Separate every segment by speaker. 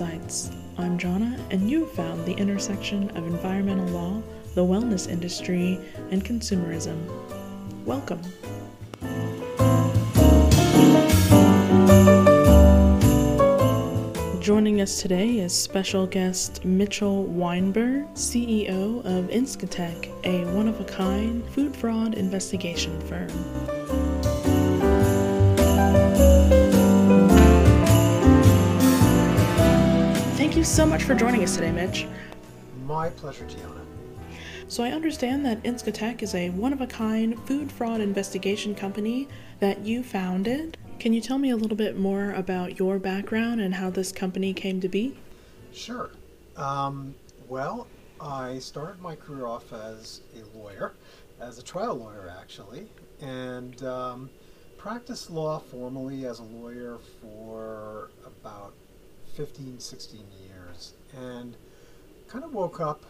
Speaker 1: Insights. I'm Gianna, and you've found the intersection of environmental law, the wellness industry, and consumerism. Welcome. Joining us today is special guest Mitchell Weinberg, CEO of Inscatech, a one of a kind food fraud investigation firm. You so much for joining us today, Mitch.
Speaker 2: My pleasure, Gianna.
Speaker 1: So, I understand that Inscatech is a one of a kind food fraud investigation company that you founded. Can you tell me a little bit more about your background and how this company came to be?
Speaker 2: Sure. Um, well, I started my career off as a lawyer, as a trial lawyer actually, and um, practiced law formally as a lawyer for about 15, 16 years. And kind of woke up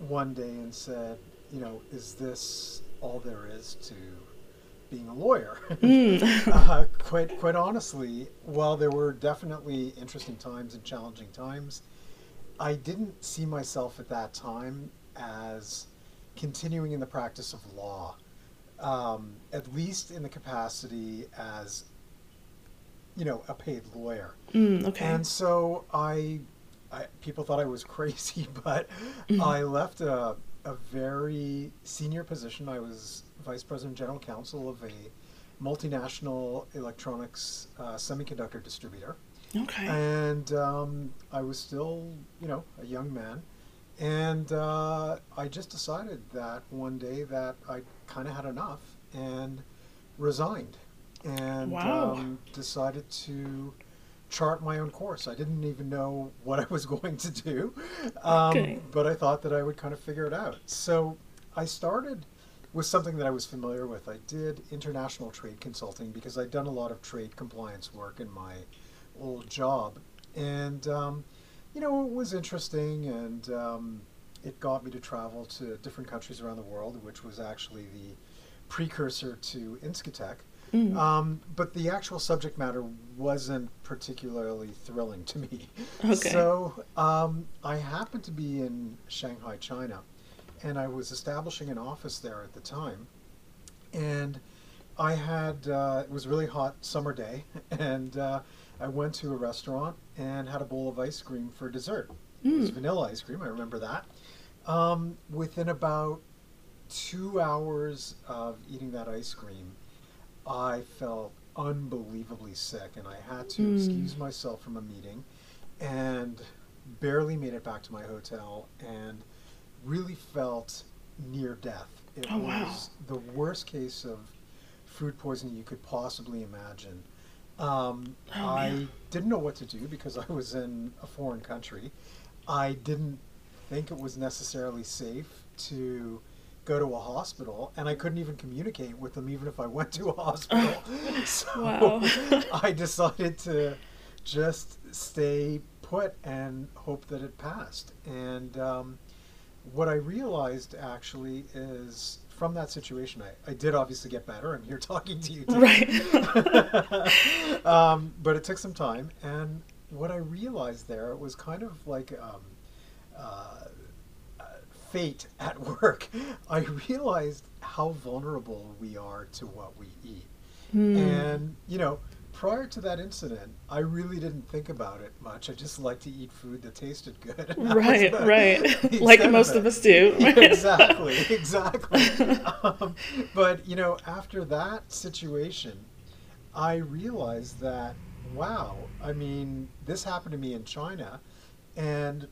Speaker 2: one day and said, you know, is this all there is to being a lawyer? uh, quite, quite honestly, while there were definitely interesting times and challenging times, I didn't see myself at that time as continuing in the practice of law, um, at least in the capacity as, you know, a paid lawyer.
Speaker 1: Mm, okay.
Speaker 2: And so I, I, people thought I was crazy, but I left a, a very senior position. I was vice president general counsel of a multinational electronics uh, semiconductor distributor.
Speaker 1: okay.
Speaker 2: And um, I was still, you know, a young man. And uh, I just decided that one day that I kind of had enough and resigned and
Speaker 1: Wow.
Speaker 2: um, decided to chart my own course. I didn't even know what I was going to do, um,
Speaker 1: Okay.
Speaker 2: but I thought that I would kind of figure it out. So I started with something that I was familiar with. I did international trade consulting because I'd done a lot of trade compliance work in my old job. And, um, you know, it was interesting and um, it got me to travel to different countries around the world, which was actually the precursor to Inscatech.
Speaker 1: Mm.
Speaker 2: Um, but the actual subject matter wasn't particularly thrilling to me.
Speaker 1: Okay.
Speaker 2: So um, I happened to be in Shanghai, China, and I was establishing an office there at the time. And I had, uh, it was a really hot summer day, and uh, I went to a restaurant and had a bowl of ice cream for dessert. It was
Speaker 1: Mm.
Speaker 2: vanilla ice cream, I remember that. Um, within about two hours of eating that ice cream, I felt unbelievably sick, and I had to
Speaker 1: Mm.
Speaker 2: excuse myself from a meeting and barely made it back to my hotel and really felt near death. It
Speaker 1: Oh, wow.
Speaker 2: was the worst case of food poisoning you could possibly imagine. Um,
Speaker 1: Oh,
Speaker 2: I
Speaker 1: man.
Speaker 2: didn't know what to do because I was in a foreign country. I didn't think it was necessarily safe to go to a hospital, and I couldn't even communicate with them even if I went to a hospital. so I decided to just stay put and hope that it passed. And um, what I realized actually is from that situation, I, I did obviously get better. I'm here talking to you today.
Speaker 1: Right.
Speaker 2: um, but it took some time, and what I realized there was kind of like um, uh, uh, fate at work. I realized how vulnerable we are to what we eat,
Speaker 1: Mm.
Speaker 2: and you know. Prior to that incident, I really didn't think about it much. I just liked to eat food that tasted good. that
Speaker 1: Right, right. like most of us do. right?
Speaker 2: exactly, exactly. um, but you know, after that situation, I realized that wow, I mean, this happened to me in China, and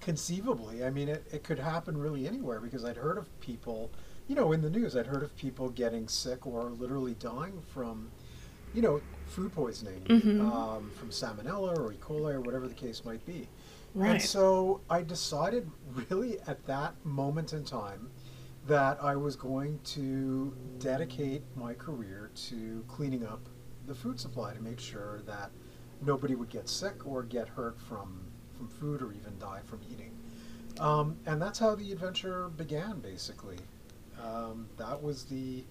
Speaker 2: conceivably, I mean, it, it could happen really anywhere because I'd heard of people, you know, in the news, I'd heard of people getting sick or literally dying from, you know, food poisoning,
Speaker 1: Mhm.
Speaker 2: um, from salmonella or E. coli or whatever the case might be.
Speaker 1: Right.
Speaker 2: And so I decided really at that moment in time that I was going to dedicate my career to cleaning up the food supply to make sure that nobody would get sick or get hurt from, from food or even die from eating. Um, and that's how the adventure began, basically. Um, that was the,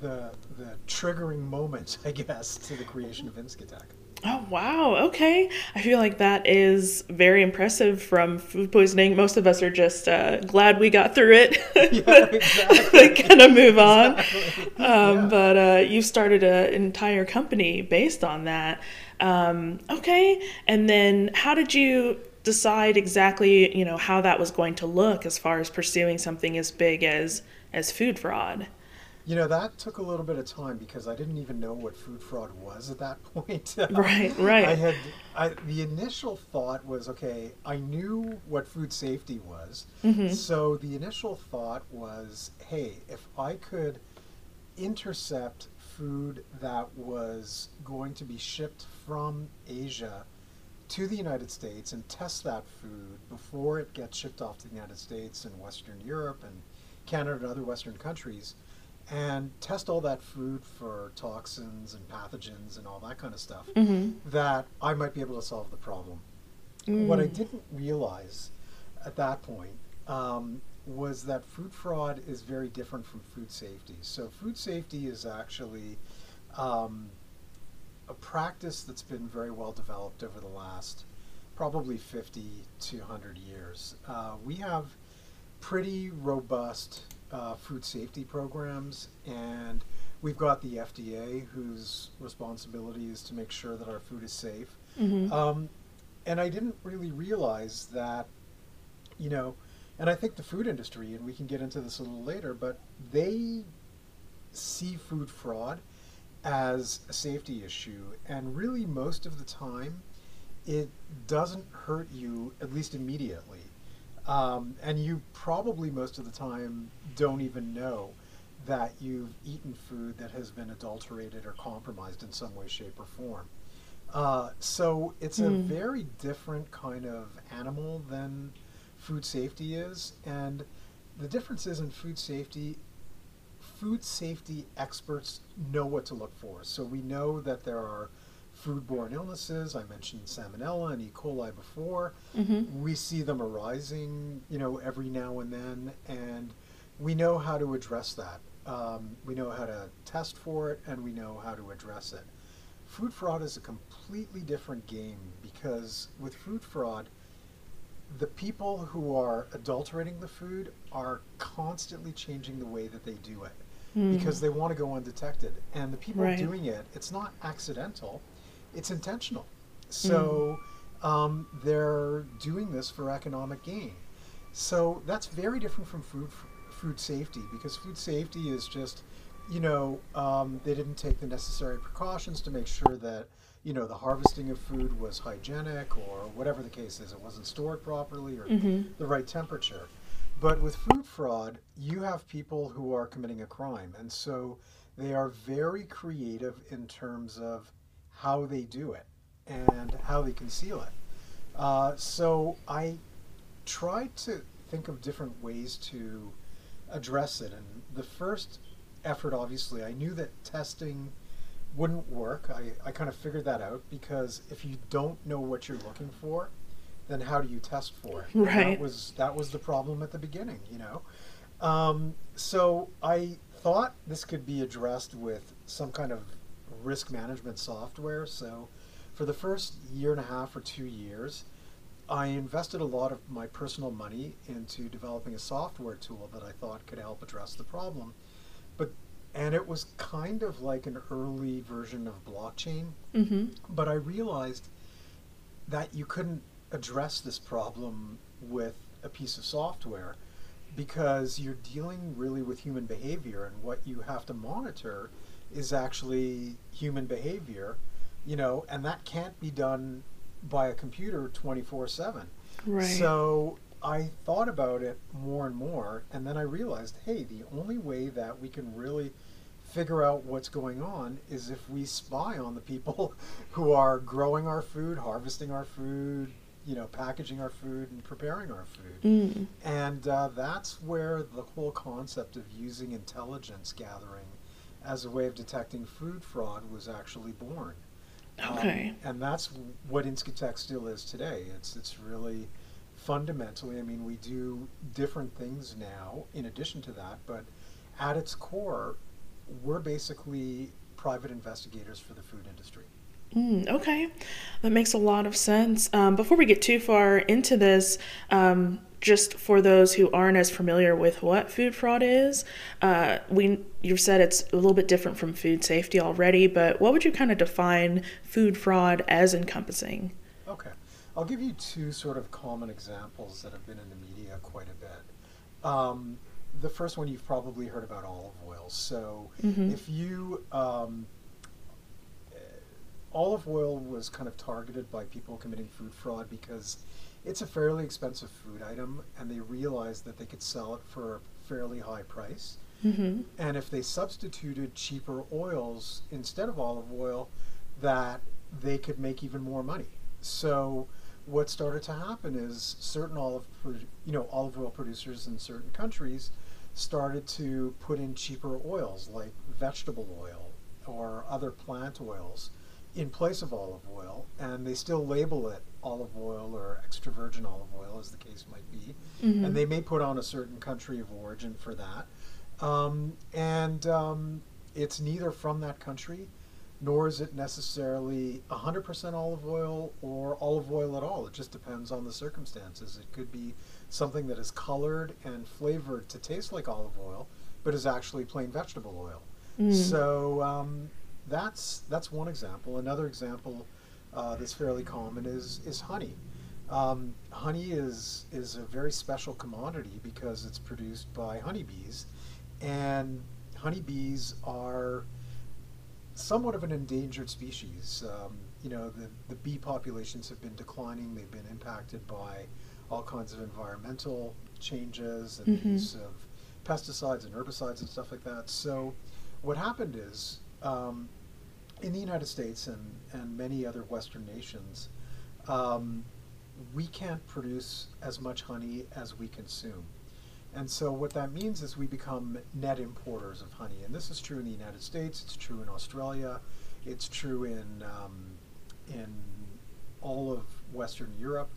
Speaker 2: the, the triggering moment, I guess, to the creation of Inscatech.
Speaker 1: Oh, wow. Okay. I feel like that is very impressive from food poisoning. Most of us are just uh, glad we got through it.
Speaker 2: Yeah, exactly.
Speaker 1: kind of move on.
Speaker 2: Exactly.
Speaker 1: Um,
Speaker 2: Yeah.
Speaker 1: But uh, you started an entire company based on that. Um, okay. And then how did you decide exactly, you know, how that was going to look as far as pursuing something as big as as food fraud?
Speaker 2: You know, that took a little bit of time because I didn't even know what food fraud was at that point.
Speaker 1: Right, right.
Speaker 2: I had I, the initial thought was okay. I knew what food safety was,
Speaker 1: Mhm.
Speaker 2: so the initial thought was, hey, if I could intercept food that was going to be shipped from Asia to the United States and test that food before it gets shipped off to the United States and Western Europe and Canada and other Western countries, and test all that food for toxins and pathogens and all that kind of stuff,
Speaker 1: Mm-hmm.
Speaker 2: that I might be able to solve the problem. What I didn't realize at that point um, was that food fraud is very different from food safety. So, food safety is actually um, a practice that's been very well developed over the last probably 50 to 100 years. Uh, we have pretty robust uh, food safety programs, and we've got the FDA, whose responsibility is to make sure that our food is safe.
Speaker 1: Mm-hmm.
Speaker 2: Um, and I didn't really realize that, you know, and I think the food industry, and we can get into this a little later, but they see food fraud as a safety issue. And really, most of the time, it doesn't hurt you, at least immediately. Um, and you probably, most of the time, don't even know that you've eaten food that has been adulterated or compromised in some way, shape, or form. Uh, so it's a
Speaker 1: Hmm.
Speaker 2: very different kind of animal than food safety is. And the difference is in food safety, food safety experts know what to look for. So we know that there are foodborne illnesses. I mentioned salmonella and E. coli before.
Speaker 1: Mm-hmm.
Speaker 2: We see them arising, you know, every now and then, and we know how to address that. Um, we know how to test for it, and we know how to address it. Food fraud is a completely different game because with food fraud, the people who are adulterating the food are constantly changing the way that they do it because they want to go undetected. And the people
Speaker 1: Right.
Speaker 2: doing it, it's not accidental, it's intentional. So um, they're doing this for economic gain. So that's very different from food food safety because food safety is just, you know, um, they didn't take the necessary precautions to make sure that you know the harvesting of food was hygienic or whatever the case is. It wasn't stored properly or
Speaker 1: Mhm.
Speaker 2: the right temperature. But with food fraud, you have people who are committing a crime, and so they are very creative in terms of how they do it and how they conceal it. Uh, so I tried to think of different ways to address it. And the first effort, obviously, I knew that testing wouldn't work. I, I kind of figured that out because if you don't know what you're looking for, then how do you test for it?
Speaker 1: Right.
Speaker 2: That was that was the problem at the beginning, you know. Um, so I thought this could be addressed with some kind of risk management software. So for the first year and a half or two years, I invested a lot of my personal money into developing a software tool that I thought could help address the problem. But and it was kind of like an early version of blockchain,
Speaker 1: Mm-hmm.
Speaker 2: but I realized that you couldn't address this problem with a piece of software because you're dealing really with human behavior and what you have to monitor is actually human behavior you know and that can't be done by a computer 24/7
Speaker 1: Right.
Speaker 2: so I thought about it more and more, and then I realized, hey, the only way that we can really figure out what's going on is if we spy on the people who are growing our food, harvesting our food, you know, packaging our food, and preparing our food.
Speaker 1: Mm.
Speaker 2: And uh, that's where the whole concept of using intelligence gathering as a way of detecting food fraud was actually born. Um,
Speaker 1: Okay.
Speaker 2: and that's what Inscatech still is today. It's it's really fundamentally. I mean, we do different things now in addition to that, but at its core, we're basically private investigators for the food industry.
Speaker 1: Mm, okay, that makes a lot of sense. Um, before we get too far into this, um, just for those who aren't as familiar with what food fraud is, uh, we you've said it's a little bit different from food safety already, but what would you kind of define food fraud as encompassing?
Speaker 2: Okay, I'll give you two sort of common examples that have been in the media quite a bit. Um, the first one you've probably heard about olive oil. So
Speaker 1: Mm-hmm.
Speaker 2: if you um, olive oil was kind of targeted by people committing food fraud because it's a fairly expensive food item and they realized that they could sell it for a fairly high price.
Speaker 1: Mm-hmm.
Speaker 2: And if they substituted cheaper oils instead of olive oil, that they could make even more money. So what started to happen is certain olive, you know, olive oil producers in certain countries started to put in cheaper oils like vegetable oil or other plant oils in place of olive oil, and they still label it olive oil or extra virgin olive oil, as the case might be,
Speaker 1: Mhm.
Speaker 2: and they may put on a certain country of origin for that. Um, and um, it's neither from that country, nor is it necessarily 100% olive oil or olive oil at all. It just depends on the circumstances. It could be something that is colored and flavored to taste like olive oil, but is actually plain vegetable oil.
Speaker 1: Mm.
Speaker 2: So um, that's that's one example. Another example uh, that's fairly common is is honey. Um, honey is is a very special commodity because it's produced by honeybees, and honeybees are somewhat of an endangered species. Um, you know, the, the bee populations have been declining. They've been impacted by all kinds of environmental changes and
Speaker 1: Mhm.
Speaker 2: use of pesticides and herbicides and stuff like that. So, what happened is um, in the United States and, and many other Western nations, um, we can't produce as much honey as we consume. And so what that means is we become net importers of honey. And this is true in the United States, it's true in Australia, it's true in, um, in all of Western Europe.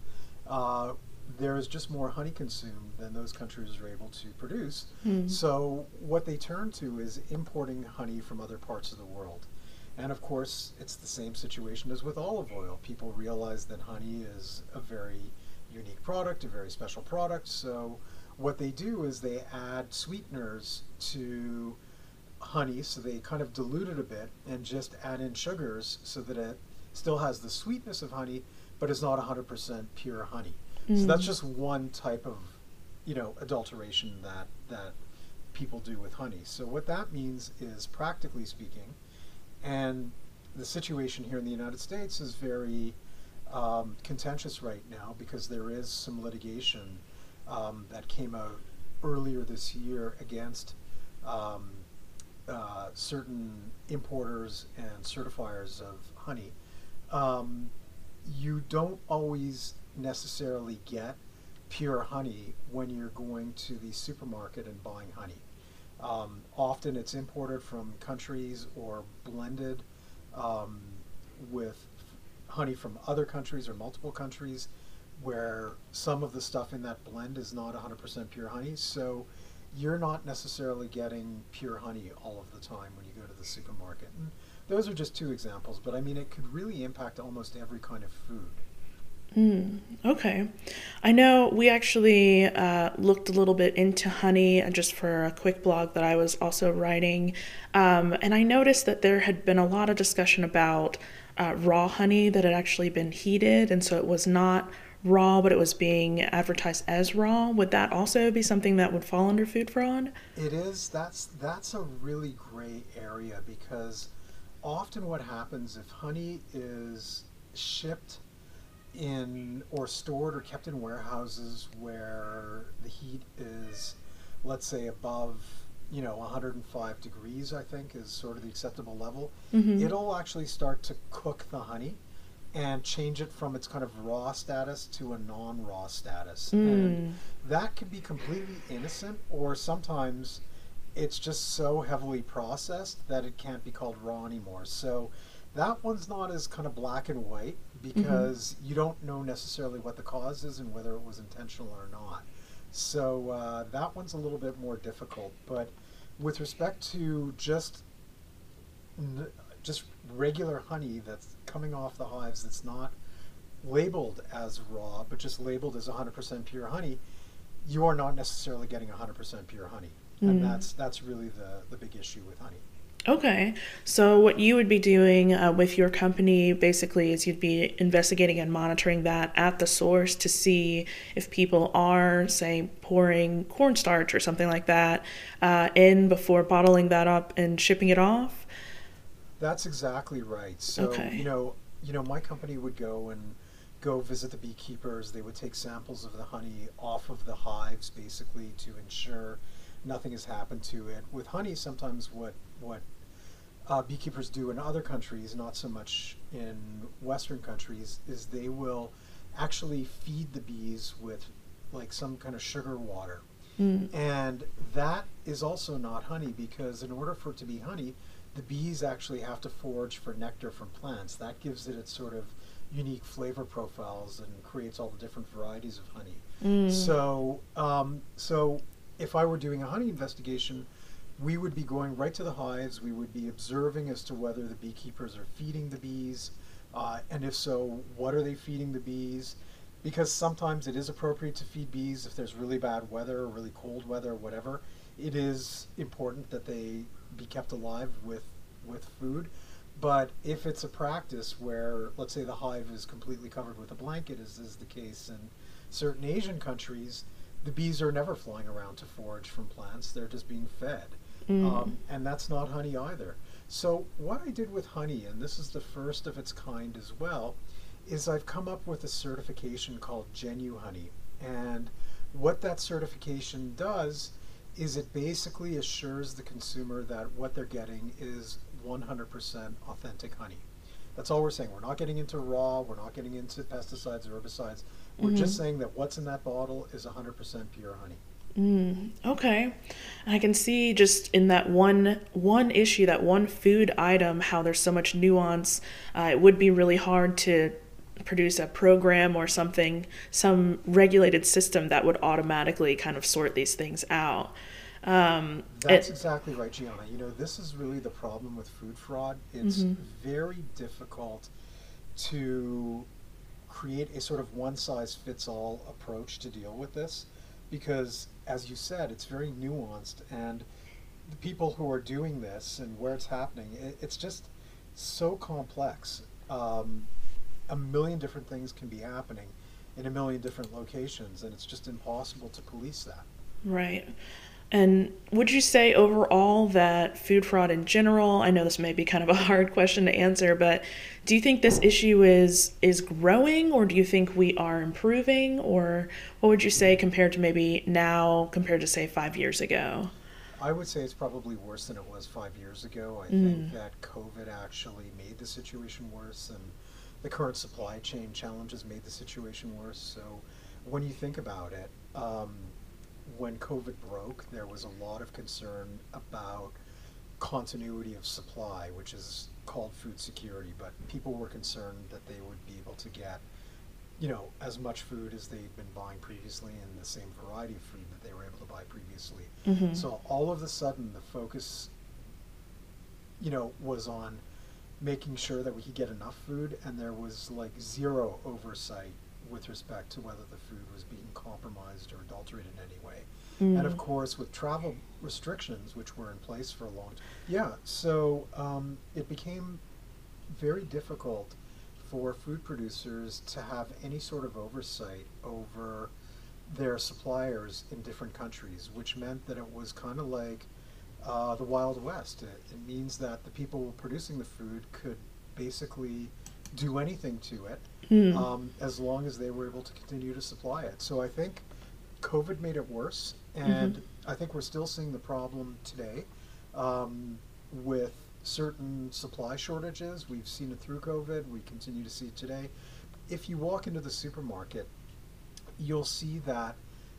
Speaker 2: Uh, there is just more honey consumed than those countries are able to produce.
Speaker 1: Mm.
Speaker 2: So what they turn to is importing honey from other parts of the world. And of course, it's the same situation as with olive oil. People realize that honey is a very unique product, a very special product. So what they do is they add sweeteners to honey, so they kind of dilute it a bit and just add in sugars so that it still has the sweetness of honey, but is not 100% pure honey. So that's
Speaker 1: Mm.
Speaker 2: just one type of, you know, adulteration that that people do with honey. So what that means is, practically speaking, and the situation here in the United States is very um, contentious right now because there is some litigation um, that came out earlier this year against um, uh, certain importers and certifiers of honey. Um, you don't always necessarily get pure honey when you're going to the supermarket and buying honey. Um, often it's imported from countries or blended um, with honey from other countries or multiple countries where some of the stuff in that blend is not 100% pure honey. So you're not necessarily getting pure honey all of the time when you go to the supermarket. And those are just two examples, but I mean, it could really impact almost every kind of food.
Speaker 1: Mm, okay. I know we actually uh, looked a little bit into honey uh, just for a quick blog that I was also writing. Um, and I noticed that there had been a lot of discussion about uh, raw honey that had actually been heated. And so it was not raw, but it was being advertised as raw. Would that also be something that would fall under food fraud?
Speaker 2: It is. That's that's a really gray area because often what happens if honey is shipped in or stored or kept in warehouses where the heat is, let's say, above you know 105 degrees, I think is sort of the acceptable level.
Speaker 1: Mhm.
Speaker 2: It'll actually start to cook the honey and change it from its kind of raw status to a non-raw status. And
Speaker 1: Mm.
Speaker 2: that can be completely innocent or sometimes it's just so heavily processed that it can't be called raw anymore so that one's not as kind of black and white because you don't know necessarily what the cause is and whether it was intentional or not so uh, that one's a little bit more difficult but with respect to just n- just regular honey that's coming off the hives that's not labeled as raw, but just labeled as 100% pure honey, you are not necessarily getting 100% pure honey. And
Speaker 1: Mm.
Speaker 2: that's that's really the, the big issue with honey.
Speaker 1: Okay. So, what you would be doing uh, with your company basically is you'd be investigating and monitoring that at the source to see if people are, say, pouring cornstarch or something like that uh, in before bottling that up and shipping it off.
Speaker 2: That's exactly right. So
Speaker 1: Okay.
Speaker 2: you know, you know, my company would go and go visit the beekeepers. They would take samples of the honey off of the hives, basically, to ensure nothing has happened to it. With honey, sometimes what what uh, beekeepers do in other countries, not so much in Western countries, is they will actually feed the bees with like some kind of sugar water.
Speaker 1: Mm.
Speaker 2: And that is also not honey because in order for it to be honey, the bees actually have to forage for nectar from plants. That gives it its sort of unique flavor profiles and creates all the different varieties of honey.
Speaker 1: Mm.
Speaker 2: So, um, so if I were doing a honey investigation, we would be going right to the hives. We would be observing as to whether the beekeepers are feeding the bees, uh, and if so, what are they feeding the bees? Because sometimes it is appropriate to feed bees if there's really bad weather or really cold weather or whatever. It is important that they be kept alive with with food. But if it's a practice where, let's say, the hive is completely covered with a blanket, as is the case in certain Asian countries, the bees are never flying around to forage from plants. They're just being fed.
Speaker 1: Mm.
Speaker 2: Um, and that's not honey either. So, what I did with honey, and this is the first of its kind as well, is I've come up with a certification called Genu Honey. And what that certification does is it basically assures the consumer that what they're getting is 100% authentic honey. That's all we're saying. We're not getting into raw, we're not getting into pesticides or herbicides. We're just
Speaker 1: Mhm.
Speaker 2: saying that what's in that bottle is 100% pure honey.
Speaker 1: Mm, okay. I can see just in that one one issue, that one food item, how there's so much nuance. Uh, it would be really hard to produce a program or something, some regulated system that would automatically kind of sort these things out. Um,
Speaker 2: That's
Speaker 1: it-
Speaker 2: exactly right, Gianna. You know, this is really the problem with food fraud. It's
Speaker 1: Mhm.
Speaker 2: very difficult to create a sort of one size fits all approach to deal with this because, as you said, it's very nuanced and the people who are doing this and where it's happening, it, it's just so complex. Um, a million different things can be happening in a million different locations, and it's just impossible to police that.
Speaker 1: Right. And would you say overall that food fraud in general, I know this may be kind of a hard question to answer, but do you think this issue is is growing or do you think we are improving or what would you say compared to maybe now compared to say 5 years ago?
Speaker 2: I would say it's probably worse than it was five years ago. I
Speaker 1: Mm.
Speaker 2: think that COVID actually made the situation worse, and the current supply chain challenges made the situation worse. So, when you think about it, um, when COVID broke, there was a lot of concern about continuity of supply, which is called food security. But people were concerned that they would be able to get, you know, as much food as they'd been buying previously and the same variety of food that they were able to buy previously.
Speaker 1: Mhm.
Speaker 2: So all of a sudden, the focus, you know, was on making sure that we could get enough food, and there was like zero oversight with respect to whether the food was being compromised or adulterated in any way. And of
Speaker 1: Mm.
Speaker 2: course, with travel restrictions, which were in place for a long time, yeah, so um, it became very difficult for food producers to have any sort of oversight over their suppliers in different countries, which meant that it was kind of like uh, the Wild West. It, it means that the people producing the food could basically do anything to it
Speaker 1: Mm.
Speaker 2: um, as long as they were able to continue to supply it. So I think COVID made it worse, and
Speaker 1: Mhm.
Speaker 2: I think we're still seeing the problem today um, with certain supply shortages. We've seen it through COVID. We continue to see it today. If you walk into the supermarket, you'll see that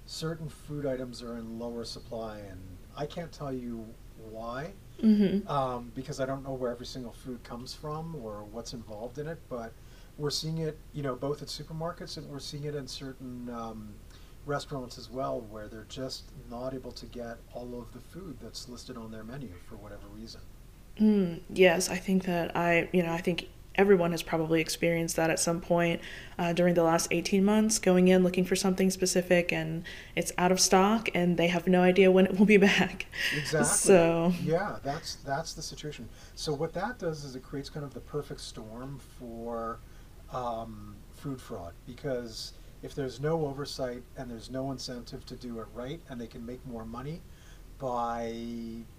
Speaker 2: certain food items are in lower supply, and I can't tell you why
Speaker 1: Mhm.
Speaker 2: um, because I don't know where every single food comes from or what's involved in it. But we're seeing it, you know, both at supermarkets and we're seeing it in certain um, restaurants as well, where they're just not able to get all of the food that's listed on their menu for whatever reason.
Speaker 1: Mm, yes, I think that I, you know, I think everyone has probably experienced that at some point uh, during the last 18 months, going in looking for something specific and it's out of stock and they have no idea when it will be back.
Speaker 2: Exactly.
Speaker 1: So,
Speaker 2: yeah, that's that's the situation. So what that does is it creates kind of the perfect storm for um, food fraud because if there's no oversight and there's no incentive to do it right and they can make more money by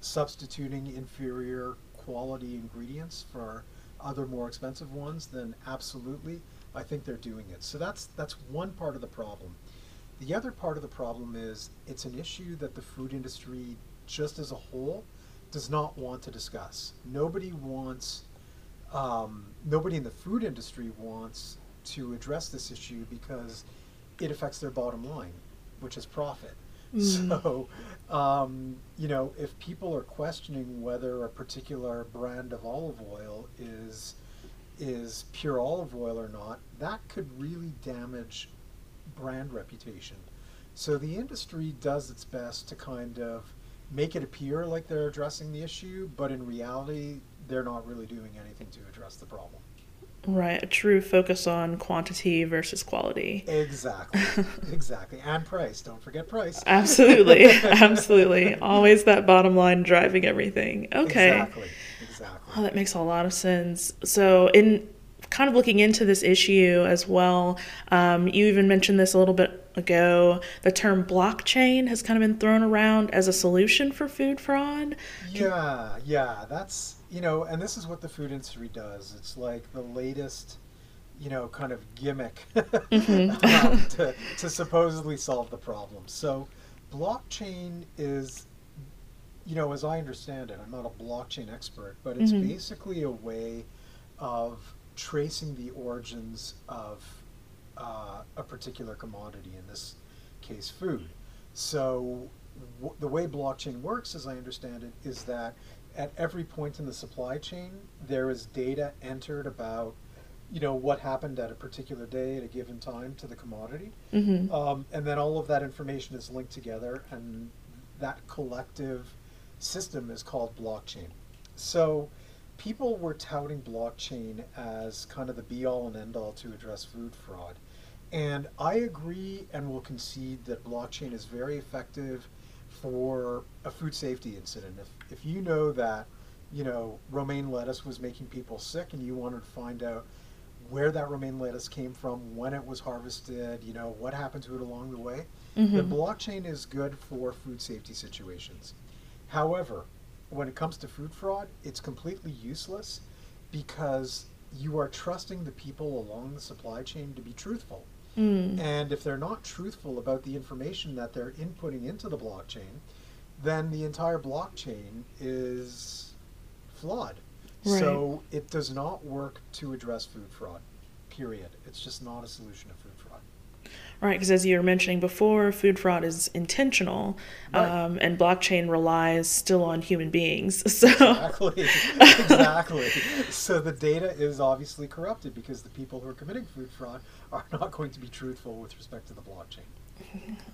Speaker 2: substituting inferior quality ingredients for other more expensive ones, then absolutely, I think they're doing it. So that's that's one part of the problem. The other part of the problem is it's an issue that the food industry, just as a whole, does not want to discuss. Nobody wants, um, nobody in the food industry wants to address this issue because it affects their bottom line, which is profit.
Speaker 1: Mm.
Speaker 2: So, um, you know, if people are questioning whether a particular brand of olive oil is is pure olive oil or not, that could really damage brand reputation. So the industry does its best to kind of make it appear like they're addressing the issue, but in reality, they're not really doing anything to address the problem.
Speaker 1: Right, a true focus on quantity versus quality.
Speaker 2: Exactly. exactly. And price. Don't forget price.
Speaker 1: Absolutely, absolutely. Always that bottom line driving everything. Okay.
Speaker 2: Exactly. Exactly.
Speaker 1: Oh, that makes a lot of sense. So, in kind of looking into this issue as well, um, you even mentioned this a little bit ago. The term blockchain has kind of been thrown around as a solution for food fraud.
Speaker 2: Yeah, yeah, that's you know, and this is what the food industry does. It's like the latest, you know, kind of gimmick um, to, to supposedly solve the problem. So, blockchain is, you know, as I understand it, I'm not a blockchain expert, but it's
Speaker 1: Mhm.
Speaker 2: basically a way of tracing the origins of uh, a particular commodity, in this case, food. So, w- the way blockchain works, as I understand it, is that at every point in the supply chain, there is data entered about, you know, what happened at a particular day at a given time to the commodity,
Speaker 1: hmm
Speaker 2: um, and then all of that information is linked together, and that collective system is called blockchain. So, people were touting blockchain as kind of the be all and end all to address food fraud. And I agree and will concede that blockchain is very effective for a food safety incident. If, if you know that, you know, romaine lettuce was making people sick and you wanted to find out where that romaine lettuce came from, when it was harvested, you know, what happened to it along the way, the
Speaker 1: hmm
Speaker 2: blockchain is good for food safety situations. However, when it comes to food fraud, it's completely useless because you are trusting the people along the supply chain to be truthful.
Speaker 1: Mm.
Speaker 2: And if they're not truthful about the information that they're inputting into the blockchain, then the entire blockchain is flawed.
Speaker 1: Right.
Speaker 2: So it does not work to address food fraud. Period. It's just not a solution to food fraud.
Speaker 1: Right, because as you were mentioning before, food fraud is intentional,
Speaker 2: Right.
Speaker 1: um, and blockchain relies still on human beings. So,
Speaker 2: Exactly. exactly. So the data is obviously corrupted because the people who are committing food fraud are not going to be truthful with respect to the blockchain.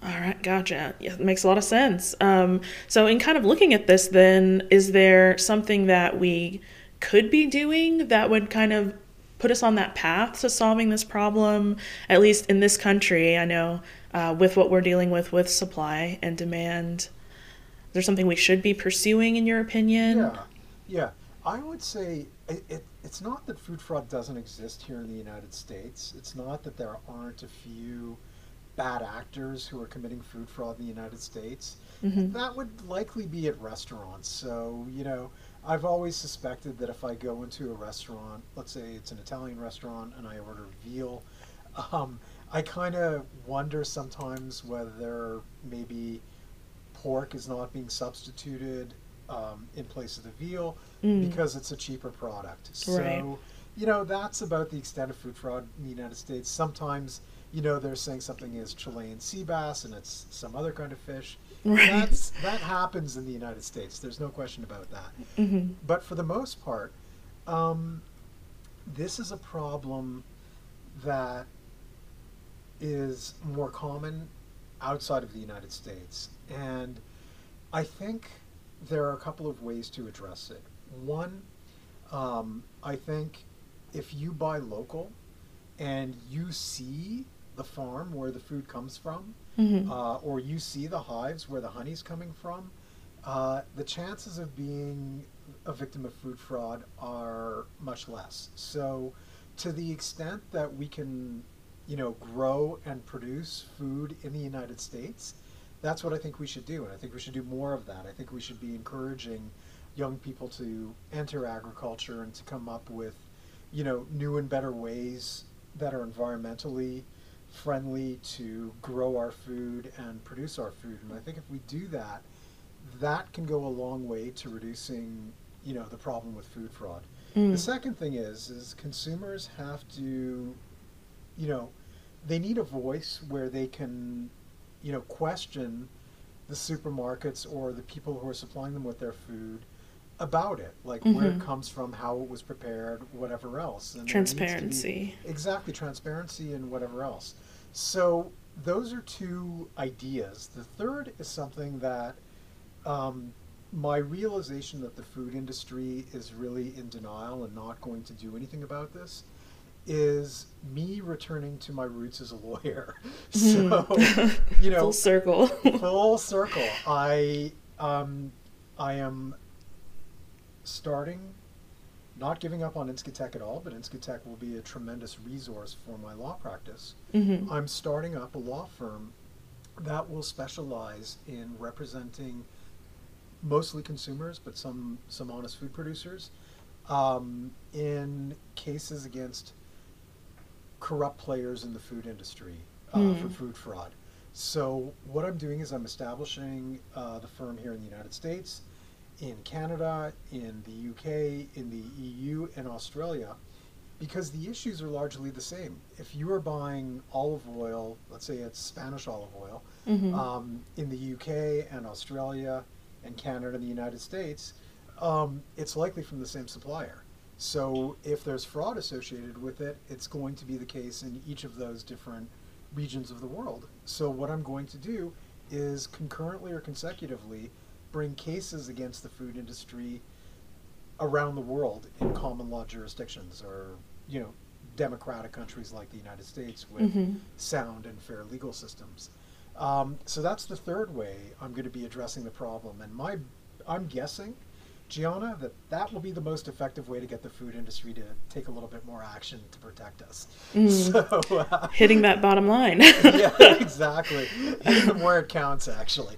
Speaker 1: all right, gotcha. Yeah, it makes a lot of sense. Um, so, in kind of looking at this, then, is there something that we could be doing that would kind of put us on that path to solving this problem, at least in this country? I know uh, with what we're dealing with with supply and demand. Is there something we should be pursuing, in your opinion?
Speaker 2: Yeah, yeah. I would say it, it, it's not that food fraud doesn't exist here in the United States. It's not that there aren't a few bad actors who are committing food fraud in the United States.
Speaker 1: Mhm.
Speaker 2: That would likely be at restaurants. So, you know, I've always suspected that if I go into a restaurant, let's say it's an Italian restaurant, and I order veal, um, I kind of wonder sometimes whether maybe pork is not being substituted um, in place of the veal
Speaker 1: Mm.
Speaker 2: because it's a cheaper product. So,
Speaker 1: Right.
Speaker 2: you know, that's about the extent of food fraud in the United States. Sometimes, you know, they're saying something is Chilean sea bass and it's some other kind of fish.
Speaker 1: Right.
Speaker 2: That's that happens in the United States. There's no question about that.
Speaker 1: hmm
Speaker 2: But for the most part, um, this is a problem that is more common outside of the United States. And I think there are a couple of ways to address it. One, um, I think if you buy local and you see the farm where the food comes from,
Speaker 1: Mm-hmm.
Speaker 2: uh, or you see the hives where the honey's coming from, uh, the chances of being a victim of food fraud are much less. So, to the extent that we can, you know, grow and produce food in the United States, that's what I think we should do, and I think we should do more of that. I think we should be encouraging young people to enter agriculture and to come up with, you know, new and better ways that are environmentally friendly to grow our food and produce our food. And I think if we do that, that can go a long way to reducing, you know, the problem with food fraud.
Speaker 1: Mm.
Speaker 2: The second thing is, is consumers have to, you know, they need a voice where they can, you know, question the supermarkets or the people who are supplying them with their food about it, like where it
Speaker 1: Mhm.
Speaker 2: comes from, how it was prepared, whatever else. And there needs to be-
Speaker 1: Transparency.
Speaker 2: Exactly, transparency and whatever else. So those are two ideas. The third is something that um, my realization that the food industry is really in denial and not going to do anything about this is me returning to my roots as a lawyer. So, you know,
Speaker 1: Full circle.
Speaker 2: full circle. I um, I am starting, not giving up on Inscatech at all, but Inscatech will be a tremendous resource for my law practice.
Speaker 1: hmm
Speaker 2: I'm starting up a law firm that will specialize in representing mostly consumers, but some some honest food producers, um, in cases against corrupt players in the food industry uh, for
Speaker 1: Hmm.
Speaker 2: food fraud. So what I'm doing is I'm establishing uh, the firm here in the United States, in Canada, in the UK, in the EU, and Australia, because the issues are largely the same. If you are buying olive oil, let's say it's Spanish olive oil,
Speaker 1: hmm
Speaker 2: um, in the UK and Australia and Canada and the United States, um, it's likely from the same supplier. So if there's fraud associated with it, it's going to be the case in each of those different regions of the world. So what I'm going to do is concurrently or consecutively bring cases against the food industry around the world in common law jurisdictions or, you know, democratic countries like the United States with
Speaker 1: hmm
Speaker 2: sound and fair legal systems. Um, so that's the third way I'm going to be addressing the problem. And my, I'm guessing, Gianna, that that will be the most effective way to get the food industry to take a little bit more action to protect us.
Speaker 1: Mm.
Speaker 2: So, uh,
Speaker 1: Hitting that bottom line.
Speaker 2: yeah, exactly. Even where it counts, actually.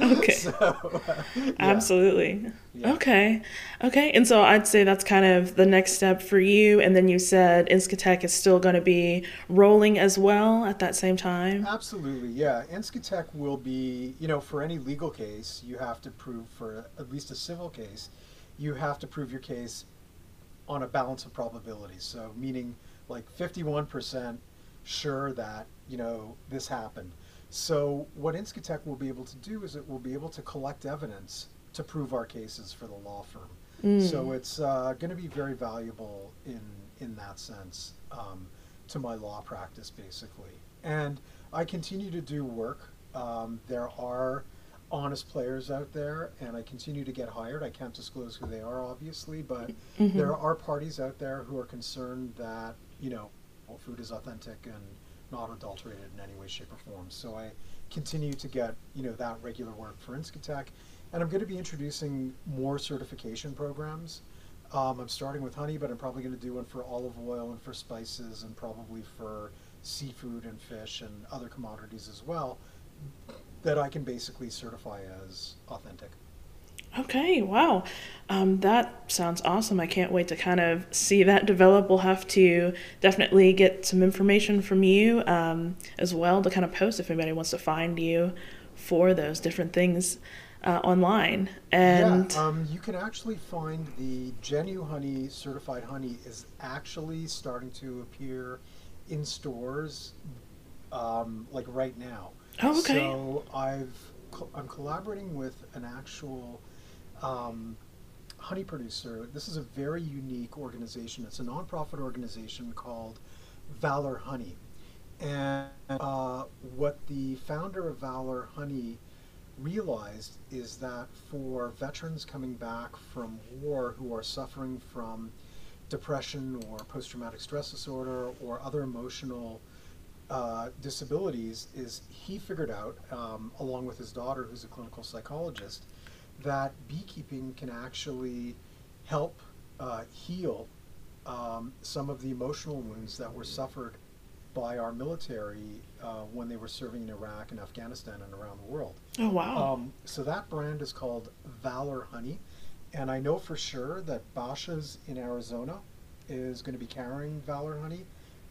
Speaker 1: Okay.
Speaker 2: So, uh, yeah.
Speaker 1: Absolutely.
Speaker 2: Yeah.
Speaker 1: Okay. Okay. And so I'd say that's kind of the next step for you. And then you said Inscatech is still going to be rolling as well at that same time.
Speaker 2: Absolutely, yeah. Inscatech will be, you know, for any legal case, you have to prove, for at least a civil case, you have to prove your case on a balance of probabilities. So, meaning like 51% sure that, you know, this happened. So, what Inscatech will be able to do is it will be able to collect evidence to prove our cases for the law firm.
Speaker 1: Mm.
Speaker 2: So it's uh, going to be very valuable in in that sense um, to my law practice, basically. And I continue to do work. Um, there are honest players out there, and I continue to get hired. I can't disclose who they are, obviously, but
Speaker 1: Mhm.
Speaker 2: there are parties out there who are concerned that you know well, food is authentic and not adulterated in any way, shape, or form. So I continue to get you know that regular work for Inscatech, and I'm going to be introducing more certification programs. Um, I'm starting with honey, but I'm probably going to do one for olive oil and for spices, and probably for seafood and fish and other commodities as well, that I can basically certify as authentic.
Speaker 1: Okay, wow. Um, that sounds awesome. I can't wait to kind of see that develop. We'll have to definitely get some information from you um, as well to kind of post if anybody wants to find you for those different things uh, online. And
Speaker 2: yeah, um, you can actually find the Genu Honey certified honey is actually starting to appear in stores, um, like right now.
Speaker 1: Oh, okay.
Speaker 2: So I've I'm collaborating with an actual um, honey producer. This is a very unique organization. It's a nonprofit organization called Valor Honey, and uh, what the founder of Valor Honey realized is that for veterans coming back from war who are suffering from depression or post traumatic stress disorder or other emotional uh, disabilities, is he figured out, um, along with his daughter, who's a clinical psychologist, that beekeeping can actually help uh, heal um, some of the emotional wounds that were suffered by our military uh, when they were serving in Iraq and Afghanistan and around the world.
Speaker 1: Oh, wow.
Speaker 2: Um, so that brand is called Valor Honey. And I know for sure that Bashas' in Arizona is going to be carrying Valor Honey,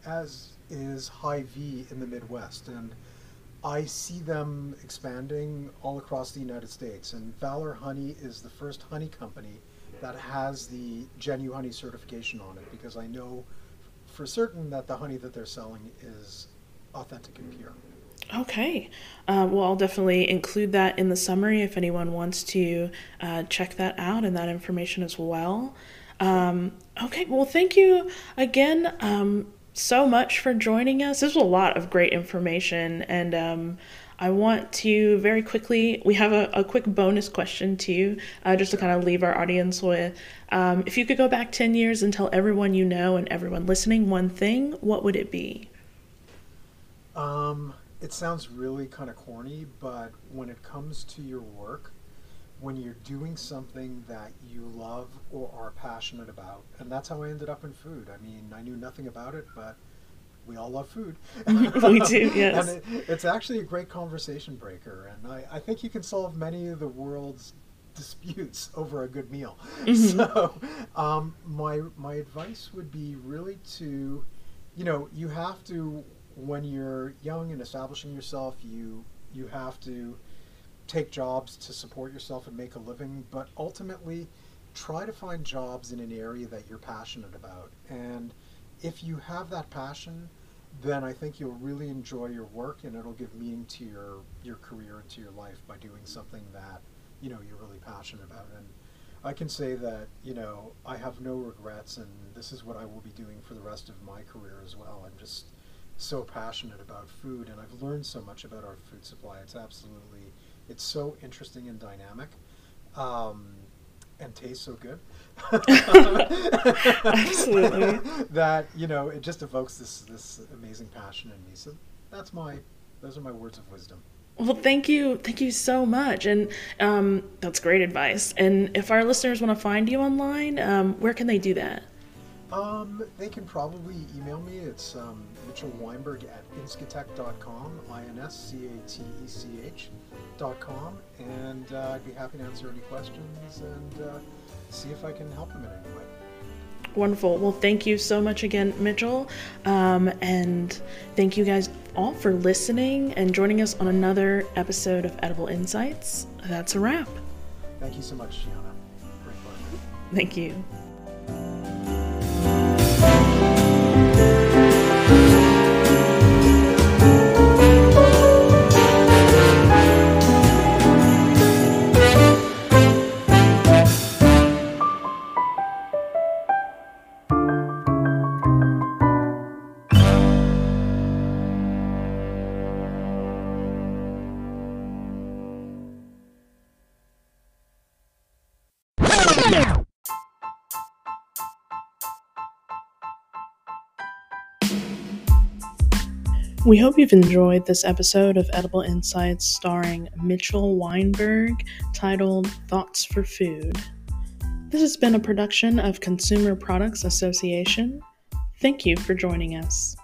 Speaker 2: as is Hy-Vee in the Midwest. And I see them expanding all across the United States. And Valor Honey is the first honey company that has the Genu Honey certification on it because I know for certain that the honey that they're selling is authentic and pure.
Speaker 1: Okay. Uh, well, I'll definitely include that in the summary if anyone wants to uh, check that out and that information as well. Um, okay. Well, thank you again um, so much for joining us. This was a lot of great information. And um, I want to very quickly, we have a, a quick bonus question to you, uh, just to kind of leave our audience with. Um, if you could go back 10 years and tell everyone you know and everyone listening one thing, what would it be?
Speaker 2: Um, it sounds really kind of corny, but when it comes to your work, when you're doing something that you love or are passionate about, and that's how I ended up in food. I mean, I knew nothing about it, but we all love food.
Speaker 1: we do, yes.
Speaker 2: and it, it's actually a great conversation breaker, and I, I think you can solve many of the world's disputes over a good meal. Mm-hmm. So, um, my my advice would be really to, you know, you have to when you're young and establishing yourself, you you have to take jobs to support yourself and make a living, but ultimately try to find jobs in an area that you're passionate about. And if you have that passion, then I think you'll really enjoy your work and it'll give meaning to your your career and to your life by doing something that you know you're really passionate about. And I can say that you know I have no regrets, and this is what I will be doing for the rest of my career as well. I'm just so passionate about food, and I've learned so much about our food supply. It's absolutely it's so interesting and dynamic. Um, and tastes so good.
Speaker 1: Absolutely.
Speaker 2: that you know it just evokes this this amazing passion in me. So that's my those are my words of wisdom.
Speaker 1: Well, thank you, thank you so much, and um, that's great advice. And if our listeners want to find you online, um, where can they do that?
Speaker 2: Um, they can probably email me. It's um, Mitchell Weinberg at inscatech.com, I-N-S-C-A-T-E-C-H.com, and uh, I'd be happy to answer any questions and uh, see if I can help them in any way.
Speaker 1: Wonderful. Well, thank you so much again, Mitchell. Um, and thank you guys all for listening and joining us on another episode of Edible Insights. That's a wrap.
Speaker 2: Thank you so much, Gianna.
Speaker 1: Thank you. We hope you've enjoyed this episode of Edible Insights starring Mitchell Weinberg titled Thoughts for Food. This has been a production of Consumer Products Association. Thank you for joining us.